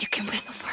You can whistle for